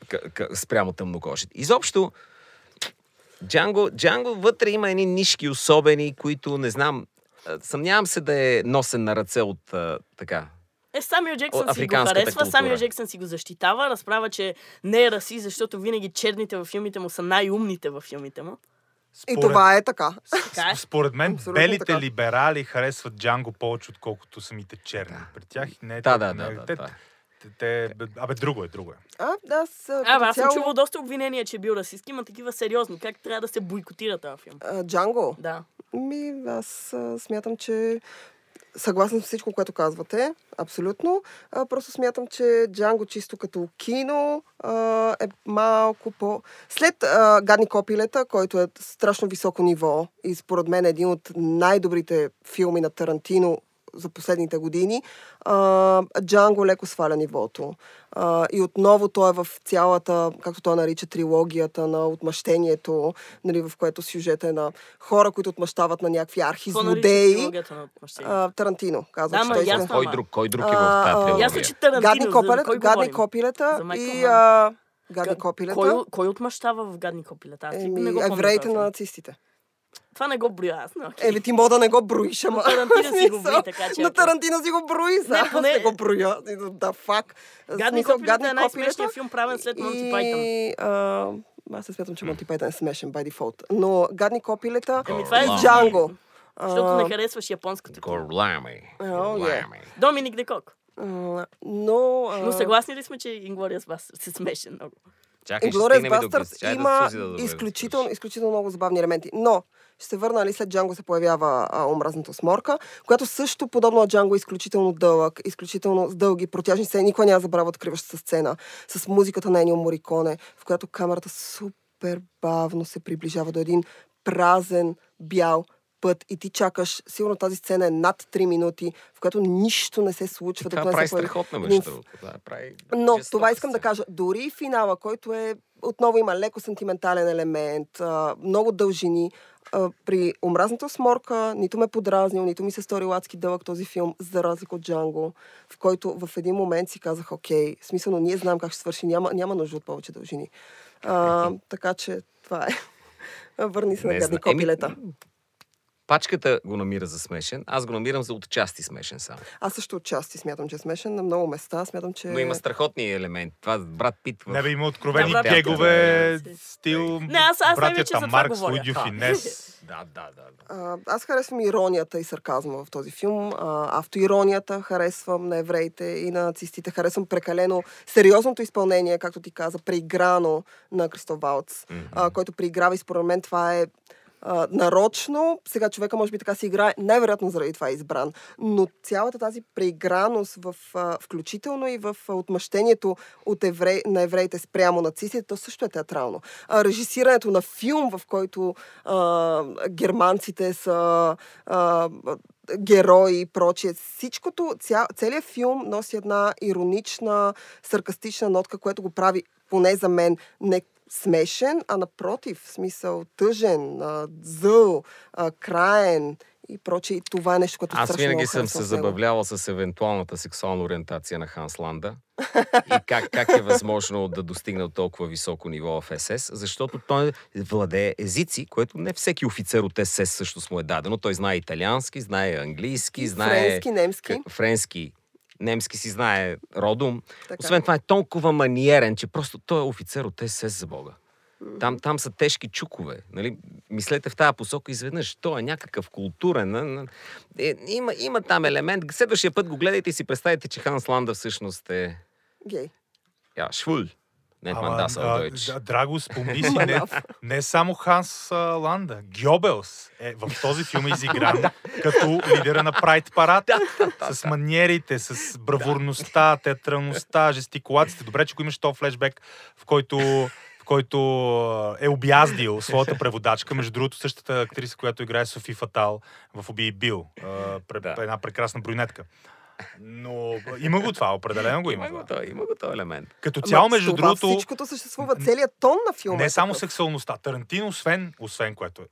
К- к- спрямо тъмнокожите. Изобщо, Джанго, Джанго вътре има едни нишки особени, които не знам. Съмнявам се да е носен на ръце от а, така. Е, Самюел Джексън си го харесва, култура. Самюел Джексън си го защитава, разправя, че не е расист, защото винаги черните във филмите му са най-умните във филмите му. И това е така. Така е. Според мен, Абсолютно белите така. либерали харесват Джанго повече, отколкото самите черни. При тях не е Да, толкова- да, да. не- да, те, абе, друго е, друго е. А, да, аз, а, аз съм цяло, чувал доста обвинения, че е бил расист. Има такива сериозни. Как трябва да се бойкотира този филм? а, Джанго. Да. Ми, аз а, смятам, че съгласен с всичко, което казвате. Абсолютно. А, просто смятам, че Джанго чисто като кино а, е малко по... След а, Гадни копилета, който е страшно високо ниво и според мен е един от най-добрите филми на Тарантино за последните години, а, Джанго леко сваля нивото. А, и отново той е в цялата, както той нарича, трилогията на отмъщението, нали, в което сюжет е на хора, които отмъщават на някакви архи Какво наричаш злодеи. трилогията на отмъщение? А, Тарантино, казва, Да, че той ясно. Кой друг, кой друг е в тази трилогия? Ясно, че Тарантино, Гадни, кой гадни копилета и а, гадни Га- копилета. Кой, кой отмъщава в гадни копилета? Аз Еми, не го помня евреите на нацистите. Това не го броя аз, но окей. Еми, ти мога да не го броиш, ама... Но Тарантино си го брои, така че, На. Тарантино си го брои, за аз поне- не го броя. Да, фак. Гадни копилета е най-смешният филм, правен след Монти Пайтън. Аз не смятам, че Монти Пайтън е смешен by default. Но гадни копилета Еми, това е. Джанго. Защото не харесваш японското кино. Горлами. Е. Горлами. Доминик Декок. но... а, Но съгласни ли сме, че Инглориас вас се смешен много? Чакай, Чакай да има да изключително, изключително много забавни елементи. Но ще се върна, нали, след Джанго се появява а, омразната сморка, която също, подобно на Джанго, е изключително дълъг, изключително с дълги протяжни сцени. Никой няма забравя откриващата сцена с музиката на Енио Мориконе, в която камерата супер бавно се приближава до един празен, бял път и ти чакаш, сигурно тази сцена е над 3 минути, в която нищо не се случва. Това прави един между. Да, прави но това искам да кажа. Дори и финала, който е отново има леко сантиментален елемент, а, много дължини. А, при омразната сморка нито ме подразнил, нито ми се стори ладски дълъг този филм, за разлика от Джанго, в който в един момент си казах, окей, смисъл, ние знаем как ще свърши, няма, няма нужда от повече дължини. А, така че това е. Върни се на Не гадни знам. Еми, копилета. Пачката го намира за смешен, аз го намирам за отчасти смешен само. Аз също отчасти смятам, че е смешен. На много места смятам, че... Но има страхотни елементи. Това брат Пит в... Не бе, има откровени Да, брат, гегове, да, стил Не, аз- аз братята Маркс. Луидио. Финес. Да, да, да. да. А, аз харесвам иронията и сарказма в този филм. А, автоиронията харесвам на евреите и на нацистите. Харесвам прекалено сериозното изпълнение, както ти каза, преиграно на Кристоф Валц, а, който преиграва и според мен това е а, нарочно. Сега човека може би така си играе, най-вероятно заради това е избран. Но цялата тази преиграност, в, а, включително и в а, отмъщението от еврей, на евреите спрямо нацистите, то също е театрално. А, режисирането на филм, в който а, германците са а, герои и прочие. Всичкото, ця, целият филм носи една иронична, саркастична нотка, което го прави, поне за мен, не смешен, а напротив, в смисъл тъжен, зъл, краен и прочие. И това е нещо, което Аз винаги съм се забавлявал с евентуалната сексуална ориентация на Ханс Ланда и как, как е възможно да достигне от толкова високо ниво в СС, защото той владее езици, което не всеки офицер от СС също му е дадено. Той знае италиански, знае английски, знае Френски, немски. френски, немски си знае родом. Така. Освен това е толкова маниерен, че просто той е офицер от СС за Бога. Там, там са тежки чукове. Нали? Мислете в тази посока изведнъж. Той е някакъв културен. Е, има, има там елемент. Следващия път го гледайте и си представите, че Ханс Ланда всъщност е Гей. я, швул. Не, Ама, ман да са а, Дойч. да, Драго, спомни си, не, не само Ханс а, Ланда. Гьобелс е в този филм е изигран като лидера на Прайд парад. с маниерите, с бравурността, театралността, жестикулациите. Добре, че го имаш то флешбек, в който който е обяздил своята преводачка. Между другото, същата актриса, която играе Софи Фатал в Уби и Бил. Една прекрасна брюнетка. Но има го това, определено го има. Има го това. то, има го то елемент. Като цяло, Ама между това другото, Всичкото съществува. Целият тон на филма. не е само такъв. сексуалността. Тарантино, освен, освен което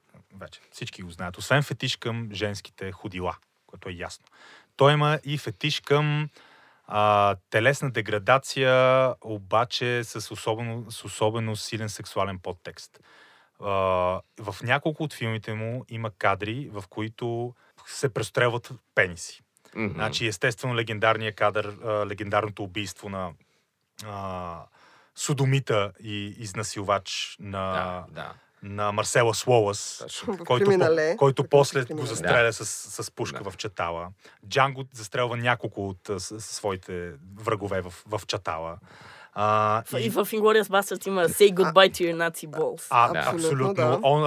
вече всички го знаят, освен фетиш към женските ходила, което е ясно. Той има и фетиш към а, телесна деградация, обаче с особено, с особено силен сексуален подтекст. А, в няколко от филмите му има кадри, в които се престрелват пениси. Мгм. Значи, естествено, легендарният кадър, легендарното убийство на а, Содомита и изнасилвач на, Да, да. на Марсела Точно. В който, Криминале. по, който Така после го застреля с, с пушка Да. в чатала. Джанго застрелва няколко от с своите врагове в, в чатала. А, В- И в Inglourious Basterds има Say goodbye to your Nazi balls. а, Да. абсолютно. Абсолютно, да. Он,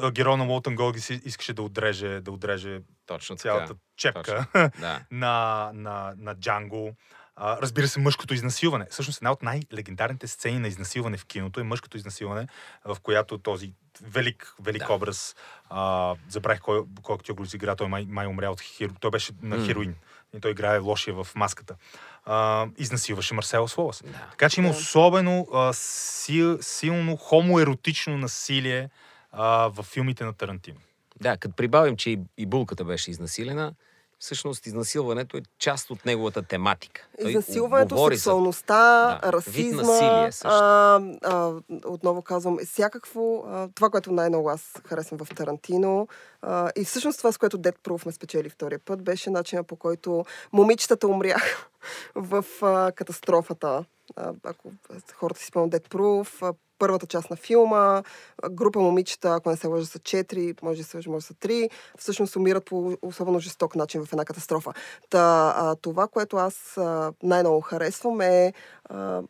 а, герой на Уолтън Голгис искаше да отреже, да отреже Точно така. цялата чепка Да. на, на, на Джанго. А, разбира се, мъжкото изнасилване. Всъщност една от най-легендарните сцени на изнасилване в киното е мъжкото изнасилване, в която този велик, велик Да. образ, а, забравих кой, кой актьор го изигра, той май, май умря от херо... Той беше на хероин. И той играе лошия в маската. А, изнасилваше Марсела Слоас. Да. Така че има Да. особено а, сил, силно хомоеротично насилие а, в филмите на Тарантино. Да, като прибавим, че и, и булката беше изнасилена, всъщност изнасилването е част от неговата тематика. Той Изнасилването, говори за- сексуалността, Да, расизма, насилие също. а, а, отново казвам, всякакво, а, това, което най-много аз харесвам в Тарантино а, и всъщност това, с което Дед Пруф ме спечели втория път, беше начина по който момичетата умряха в а, катастрофата. Ако хората си спомнят Дед а, първата част на филма, група момичета, ако не се лъжа, са четири, може да се лъжа, може са три, всъщност умират по особено жесток начин в една катастрофа. Та, а, това, което аз най-много харесвам е а,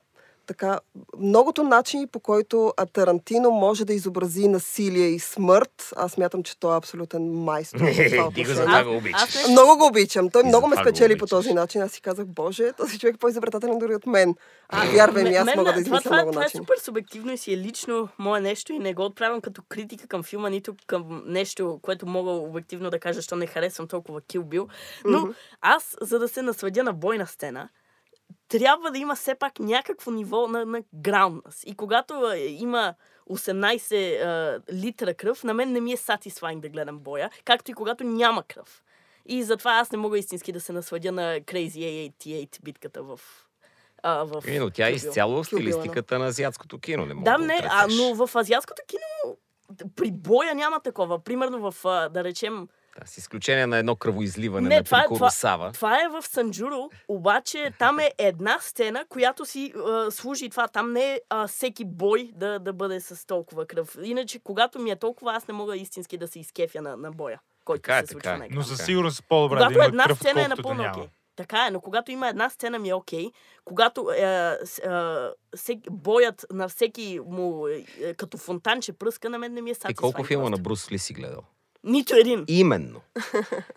така, многото начини, по който а, Тарантино може да изобрази насилие и смърт. Аз мятам, че той е абсолютен майстор. Ти го за това го обичаш. Много го обичам. Той И много ме спечели по този начин. Аз си казах, боже, този човек е по-изобретателен дори от мен. А, вярвай ми, аз Мен- мога да измисля това, много това е супер субективно и си е лично мое нещо и не го отправям като критика към филма, нито към нещо, което мога обективно да кажа, защо не харесвам толкова Kill Bill. Но аз, за да се насладя на бойна сцена, трябва да има все пак някакво ниво на, на граунднес. И когато има 18 а, литра кръв, на мен не ми е satisfying да гледам боя, както и когато няма кръв. И затова аз не мога истински да се насладя на Crazy A88 битката в... А, в Е, но тя е изцяло в стилистиката на азиатското кино. Не мога Да, да не, а, но в азиатското кино при боя няма такова. Примерно в, да речем, Да, с изключение на едно кръвоизливане Не, на това е- Прикуро това- Сава. това е в Санджуро, обаче там е една сцена, която си а, служи това. Там не е а, всеки бой да, да бъде с толкова кръв. Иначе, когато ми е толкова, аз не мога истински да се изкефя на, на боя, който Така е, се случва така е. на екран. Но със Така е. сигурност по-добре Когато да има една кръв, сцена е да напълно няма. окей. Така е, но когато има една сцена ми е окей, когато е, е, всеки, боят на всеки му е, е, като фонтанче пръска, на мен не ми е И satisfying колко филма на Брус Ли си гледал? Нито един. Именно.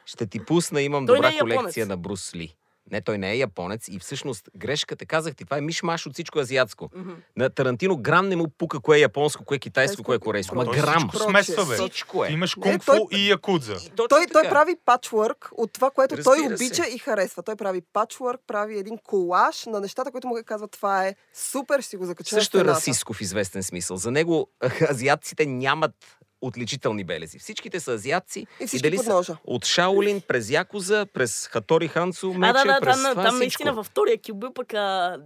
Ще ти пусна, имам Той добра е японец. колекция на Брус Ли. Не, той не е японец и всъщност грешката казах ти, това е мишмаш от всичко азиатско. Мгм. На Тарантино грам не му пука кое е японско, кое е китайско, кое е корейско. Ма Той грам. смесва, бе. Всичко е. Имаш кунг-фу той- и якудза. И точно Той, той така. прави пачворк от това, което той Разбира се. обича и харесва. Той прави пачворк, прави един колаж на нещата, които му казват, това е супер, ще си го закача Също е стената. расистско в известен смисъл. За него азиатците нямат отличителни белези. Всичките са азиатци. И всички дали под са от Шаолин, през Якуза, през Хатори Ханцо, мече, А, да, да, през там, това там всичко. наистина във втория кюбил пък а,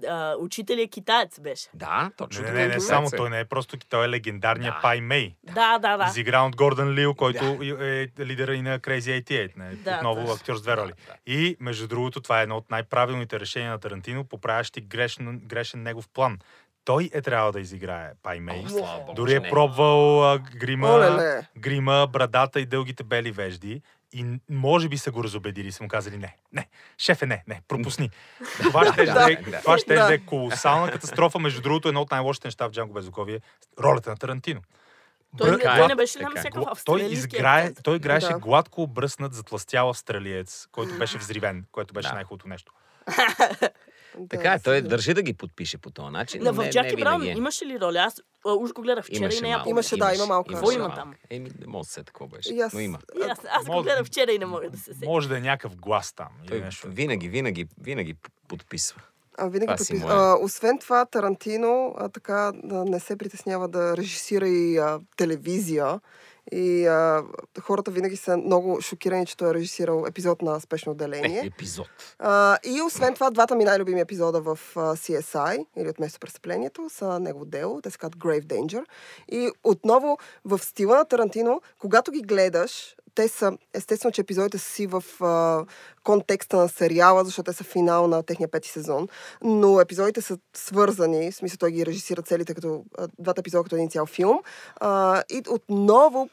а, учителя китаец беше. Да, точно Не, така. не, не, Това само е. той не е просто, той е легендарният Да. Пай Мей. Да, да, да. Изигран от Гордън Лил, който е лидера и на Crazy 88. Не? Да, Отново да. актьор с две роли. Да, да. И, между другото, това е едно от най-правилните решения на Тарантино, поправящи грешен, грешен негов план. Той е трябвало да изиграе Пай Мей. О, слава Богу, Дори е пробвал а, грима, Олеле. грима, брадата и дългите бели вежди. И може би са го разобедили, са му казали не, не, шефе, не, не, пропусни. Това ще, Да, да, е, да. това ще Да. е колосална катастрофа. Между другото, едно от най-лошите неща в Джанго Безокови е ролята на Тарантино. Той, Бър- е, той не беше така е. всякакъв Гла- той, изграе, той играеше Да. гладко обръснат, затластял австралиец, който беше взривен, което беше Да. най-хубавото нещо. Да, Така е, той сигурно. държи да ги подпише по този начин. На, но в не, Джаки не Браун е. имаше ли роля? Аз а, уж го гледах вчера и не я малко. Имаше, да, има малка Какво има малко. там? Еми, не мога да се какво беше. Аз- Но има. И аз, аз го гледах вчера и не мога да се сетя. Може да е някакъв глас там. Той нещо. винаги, винаги, винаги подписва. А, винаги Това подпис... е. а, освен това, Тарантино а, така да не се притеснява да режисира и а, телевизия. И а, хората винаги са много шокирани, че той е режисирал епизод на спешно Е, отделение. епизод. А, и освен това, двата ми най-любими епизода в а, CSI, или от место престъплението, са негово дело. Те се казват Grave Danger. И отново в стила на Тарантино, когато ги гледаш, те са, естествено, че епизодите са си в а, контекста на сериала, защото те са финал на техния пети сезон, но епизодите са свързани, в смисъл той ги режисира целите като а, двата епизода като един цял филм. А, и отново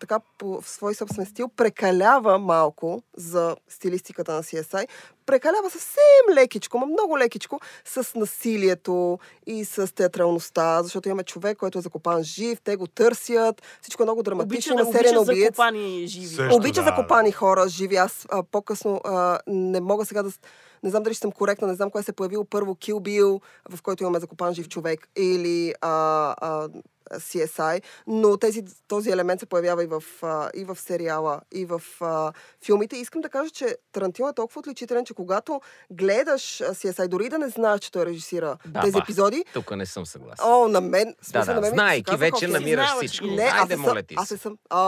така по в свой собствен стил прекалява малко за стилистиката на CSI. Прекалява съвсем лекичко, ма много лекичко, с насилието и с театралността, защото имаме човек, който е закопан жив, те го търсят, всичко е много Обича, драматично, да има серия на обича убиец. закопани живи. Също. Обича да, закопани хора, живи. Аз а, по-късно а, не мога сега да... Не знам дали ще съм коректна, не знам кое се е появило първо Kill Bill, в който имаме закопан жив човек, или а, а, CSI, но тези, този елемент се появява и в, а, и в сериала, и в а, филмите. Искам да кажа, че Тарантино е толкова отличителен, че когато гледаш CSI, дори да не знаеш, че той режисира Да, тези ба. епизоди, Тук не съм съгласен. о, на мен, да, смисъл, на да, мен ми се знаейки каза вече намираш знаеш, всичко. не, аз Айде, не съм, моля ти аз се. не съм, а,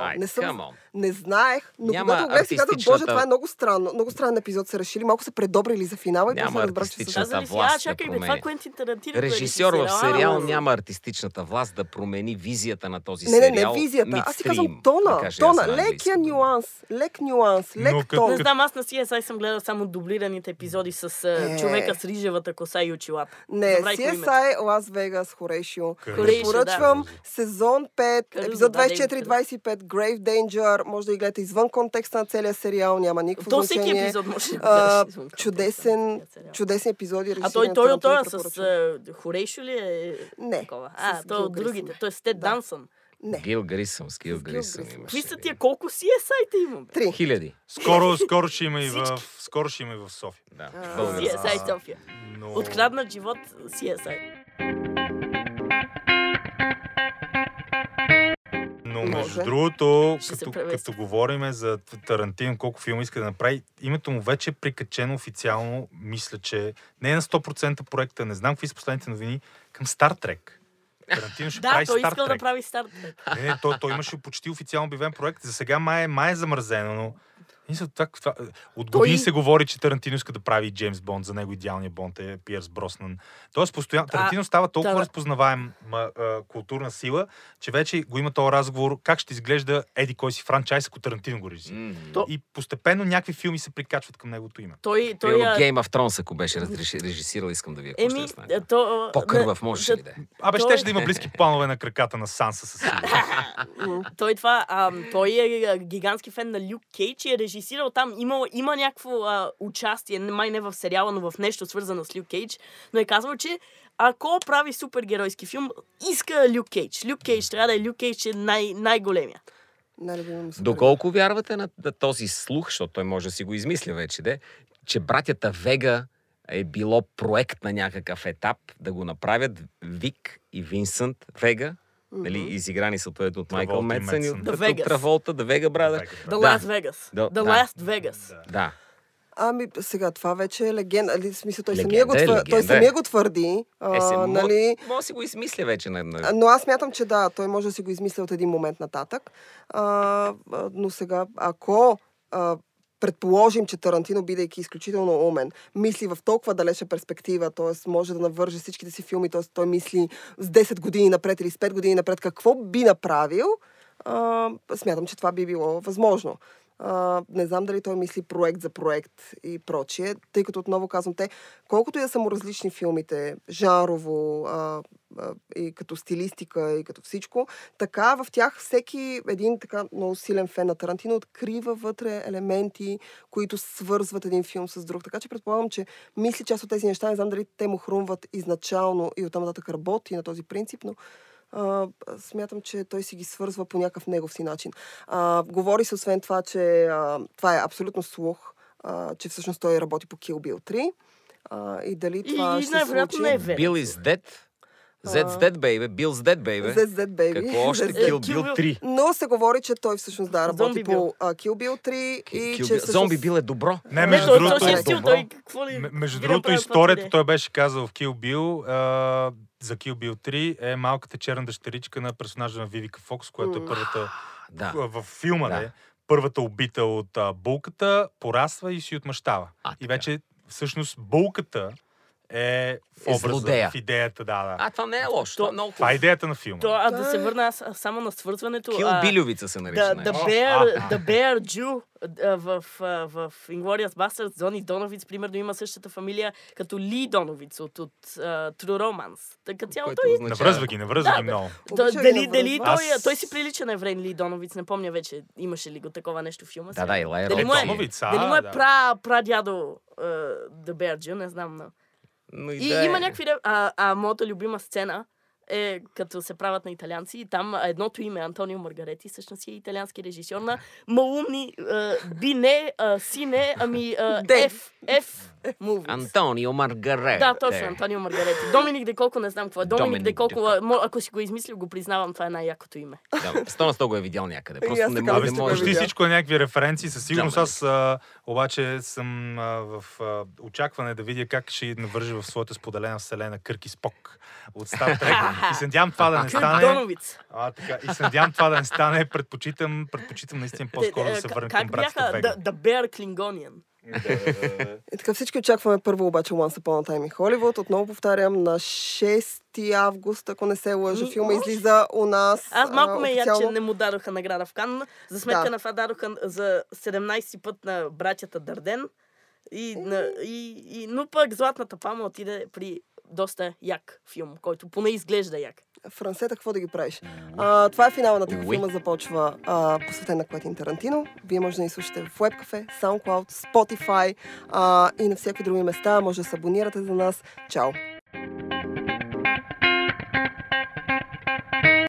Ай, не съм, не знаех, но Няма когато гледах си казах, боже, артистичната- това е много странно, много странен епизод са решили, малко са предобрили за финала и Няма после разбрах, че са... артистичната Казали си, власт да чакай, това промени. Куентин Тарантино. е Режисьор в сериал няма артистичната власт да промени визията на този Не, не, сериал. не визията. Аз си казвам Midstream, тона, да тона, на лекия английски. нюанс, лек нюанс, лек Но като- тон. Не знам, аз на CSI съм гледал само дублираните епизоди с Е. е. човека с рижевата коса и очилата. Не, името. CSI Лас Вегас. Хорейшио, Препоръчвам да. сезон 5, Карузо, епизод да, да, 24-25, Grave Danger. Може да ги гледате извън контекста на целия сериал, няма никакво То всеки значение. епизод може да А, чудесен, сериал. чудесни епизоди. А той, той от Тарантино, това с Хорейшо ли е? Не, Такова. с А, той Гил от другите. Грисъм. Той е Стед Да. Дансън. Не, Гил Грисъм, с Гил Грисъм имаше. Какви са тия колко CSI-те има? бе? три. Хиляди. Скоро, скоро ще има и в, скоро ще има и в София. Да. CSI София. Но... Откраднат живот CSI. Но Може. между другото, Ще се като, като говорим за Тарантино, колко филма иска да направи, името му вече е прикачено официално, мисля, че не е на 100% проекта, не знам какви са последните новини, към Стар Трек. Тарантино ще Да, прави той Стар искал да Трек. прави старт. Не, не, той, той имаше почти официално обявен проект. За сега май, е- май е замразено, но мисля, това, това, от Той- години се говори, че Тарантино иска да прави Джеймс Бонд, за него идеалният Бонд е Пиерс Броснан. Тоест, постоянно, Тарантино става толкова да. разпознаваем ма, а, културна сила, че вече го има този разговор как ще изглежда Еди кой си франчайз, ако Тарантино го. М. То- И постепенно някакви филми се прикачват към неговото име. Той, той, Примерно а, Game of Thrones, ако беше разреши- режисирал, искам да ви ще Еми, да стане. то... По-кървав можеше ли да е? Абе, Той- щеше да има близки планове на краката на Санса със. Той това, а, той е гигантски фен на Люк Кейдж и е режисирал там. Има, има някакво а, участие, май не в сериала, но в нещо свързано с Люк Кейдж. Но е казал, че ако прави супергеройски филм, иска Люк Кейдж. Люк Кейдж трябва да е Люк Кейдж е най- най-големия. Доколко вярвате на, на този слух, защото той може да си го измисля вече, де, че братята Вега е било проект на някакъв етап да го направят Вик и Винсент Вега, нали, изиграни съответно от Майкъл Медсън и от. Траволта, The Vega Brother. The Да. Last Vegas. The да. Last Vegas. Да. Ами, сега, това вече е легенда. Али, смисъл, той, Легенда самия го, е, твър... той легенда е. самия го твърди. А, Е, се, нали, Може да си го измисля вече. На. Но аз мятам, че да, той може да си го измисля от един момент нататък. А, но сега, ако а, предположим, че Тарантино, бидейки изключително умен, мисли в толкова далеча перспектива, т.е. може да навърже всичките си филми, т.е. той мисли с 10 години напред или с 5 години напред, какво би направил, а, смятам, че това би било възможно. А, не знам дали той мисли проект за проект и прочие, тъй като отново казвам, те, колкото и да са му различни филмите, жанрово а, а, и като стилистика и като всичко, така в тях всеки един така много силен фен на Тарантино открива вътре елементи, които свързват един филм с друг. Така че предполагам, че мисли част от тези неща, не знам дали те му хрумват изначално и оттам нататък работи на този принцип, но а, смятам, че той си ги свързва по някакъв негов си начин. А, говори се освен това, че а, това е абсолютно слух, а, че всъщност той работи по Kill Bill 3. А, и дали това и ще се най-вероятно случи. не е верно. Bill is dead. Zed's dead, baby. Bill's dead, baby. That's that baby. Какво още? Kill Kill Bill Bill. 3. Но се говори, че той всъщност да работи Зомби по а, Kill Bill 3 и Kill че Bill. всъщност... Зомби Бил е добро. Не, Не, между той, другото, е е добро. той какво ли... Между другото, историята, той беше казал в Kill Bill, а, за Kill Bill 3 е малката черна дъщеричка на персонажа на Вивика Фокс, която е първата Да. в филма, Да. да. първата убита от а, булката, пораства и си отмъщава. А, и вече всъщност булката е в Е образа, злодея. в идеята, да, да. А, това не е лошо. Това е много Това е идеята на филма. То, а да Да, се е. върна аз само на свързването. Кил а, Билювица се нарича. Най- the, Bear, the Bear Jew в, а, в Inglourious Basterds, Зони Доновиц, примерно, има същата фамилия като Ли Доновиц от, от uh, True Romance. Така цяло той... означава- Навръзва ги, навръзва Да, ги да. много. Да, дали, да дали връзват. той, Аз- той си прилича на еврейн Ли Доновиц, не помня вече, имаше ли го такова нещо в филма. Да, сега. да, Илай Дали му е, Доновиц, а, дали му е да. пра, прадядо uh, The Bear Jew, не знам. Но. Но И да е. има някакви... реп- А, а моята любима сцена е като се правят на италианци и там едното име Антонио Маргарети всъщност си е италиански режисьор на малумни а, би не, а, си не, ами Де. F, F movies. Антонио Маргарет. Да, точно, Антонио Маргарети. Доминик Деколко не знам какво е. Доминик, Доминик Деколко, ако си го измислил, го признавам, това е най-якото име. Да, сто на сто го е видял някъде. Просто не Абе, не може. почти всичко е някакви референции. Със сигурност аз а, обаче съм а, в а, очакване да видя как ще навържи в своята споделена вселена Кърки Спок от Star Trek. И се надявам това да не стане. А, така. И се надявам това да не стане. Предпочитам, предпочитам наистина по-скоро да се върнем как към братството бяха Вега. The, the Bear Klingonian? И така всички очакваме първо обаче Once Upon a Time in Hollywood. Отново повтарям, на 6 август, ако не се лъжа, филма излиза у нас. Аз малко а, ме яд, че не му дадоха награда в Кан. За сметка Да. на това дадоха за 17 път на братята Дарден. И, на, и, и, но пък Златната пама отиде при доста як филм, който поне изглежда як. Франсета, какво да ги правиш? А, това е финала на Уи. филма започва а, посветен на Куетин Тарантино. Вие може да ни слушате в WebCafe, SoundCloud, Spotify а, и на всякакви други места. Може да се абонирате за нас. Чао!